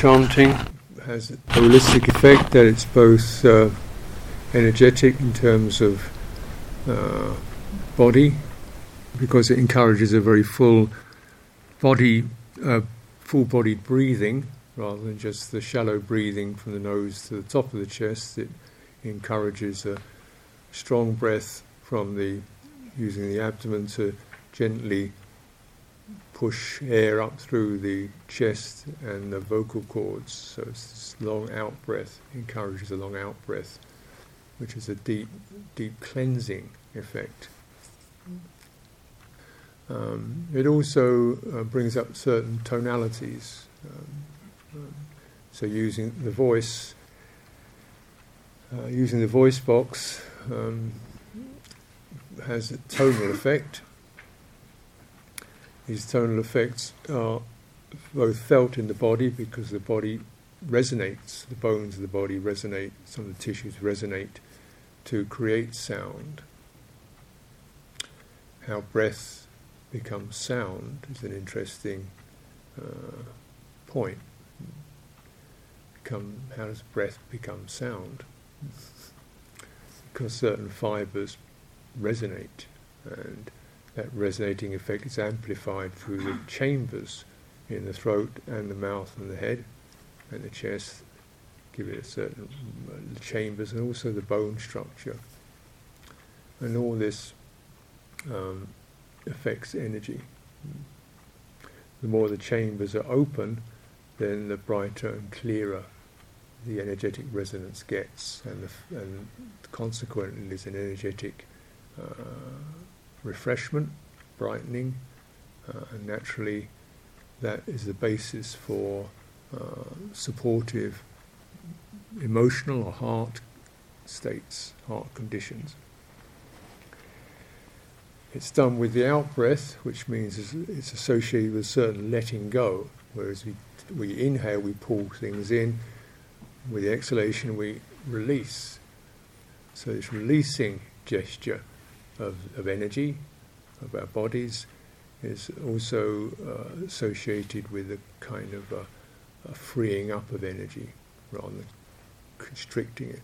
chanting has a holistic effect that it's both uh, energetic in terms of uh, body, because it encourages a very full body, uh, full-bodied breathing rather than just the shallow breathing from the nose to the top of the chest. It encourages a strong breath from the using the abdomen to gently push air up through the chest and the vocal cords. So it's this long out breath, encourages a long out breath, which is a deep, deep cleansing effect. Um, it also uh, brings up certain tonalities. Um, um, so using the voice, uh, using the voice box um, has a tonal effect. These tonal effects are both felt in the body because the body resonates, the bones of the body resonate, some of the tissues resonate to create sound. How breath becomes sound is an interesting uh, point. Become, how does breath become sound? because certain fibers resonate and that resonating effect is amplified through the chambers in the throat and the mouth and the head and the chest, give it a certain uh, chambers and also the bone structure. And all this um, affects energy. The more the chambers are open, then the brighter and clearer the energetic resonance gets, and, the, and consequently, there's an energetic uh, refreshment, brightening, uh, and naturally that is the basis for uh, supportive emotional or heart states, heart conditions. It's done with the out breath, which means it's associated with a certain letting go, whereas we, we inhale, we pull things in, with the exhalation we release. So this releasing gesture of, of energy, of our bodies, is also uh, associated with a kind of a, a, freeing up of energy rather than constricting it.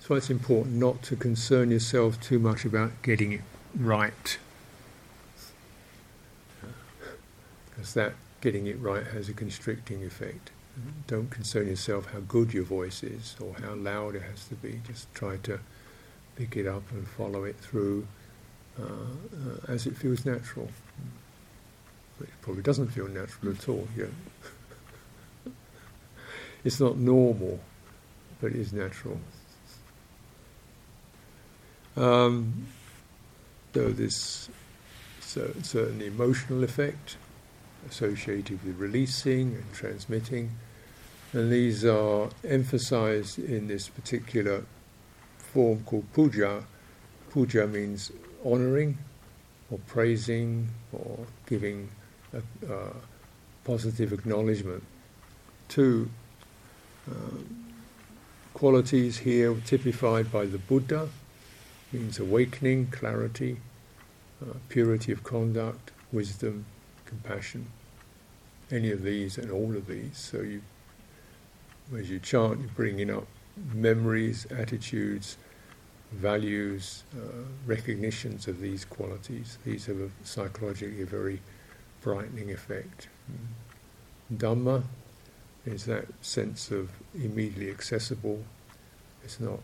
So it's important not to concern yourself too much about getting it right. Because that getting it right has a constricting effect. Don't concern yourself how good your voice is or how loud it has to be. Just try to pick it up and follow it through uh, uh, as it feels natural. It probably doesn't feel natural at all. It's not normal, but it is natural. Um, so this certain emotional effect associated with releasing and transmitting, and these are emphasized in this particular form called puja. Puja means honoring or praising or giving a, a positive acknowledgement to uh, qualities here typified by the Buddha, means awakening, clarity, uh, purity of conduct, wisdom, compassion. Any of these and all of these. So you as you chant, you're bringing up memories, attitudes, values, uh, recognitions of these qualities. These have a psychologically a very brightening effect. Mm. Dhamma is that sense of immediately accessible. It's not,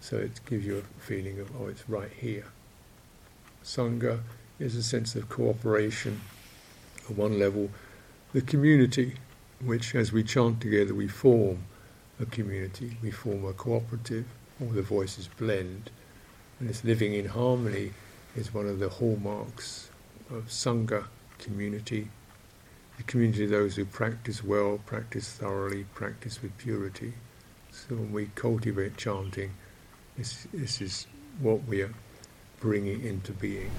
so it gives you a feeling of, oh, it's right here. Sangha is a sense of cooperation at one level. The community which, as we chant together, we form a community, we form a cooperative, all the voices blend. And this living in harmony is one of the hallmarks of Sangha community. The community of those who practice well, practice thoroughly, practice with purity. So when we cultivate chanting, this, this is what we are bringing into being.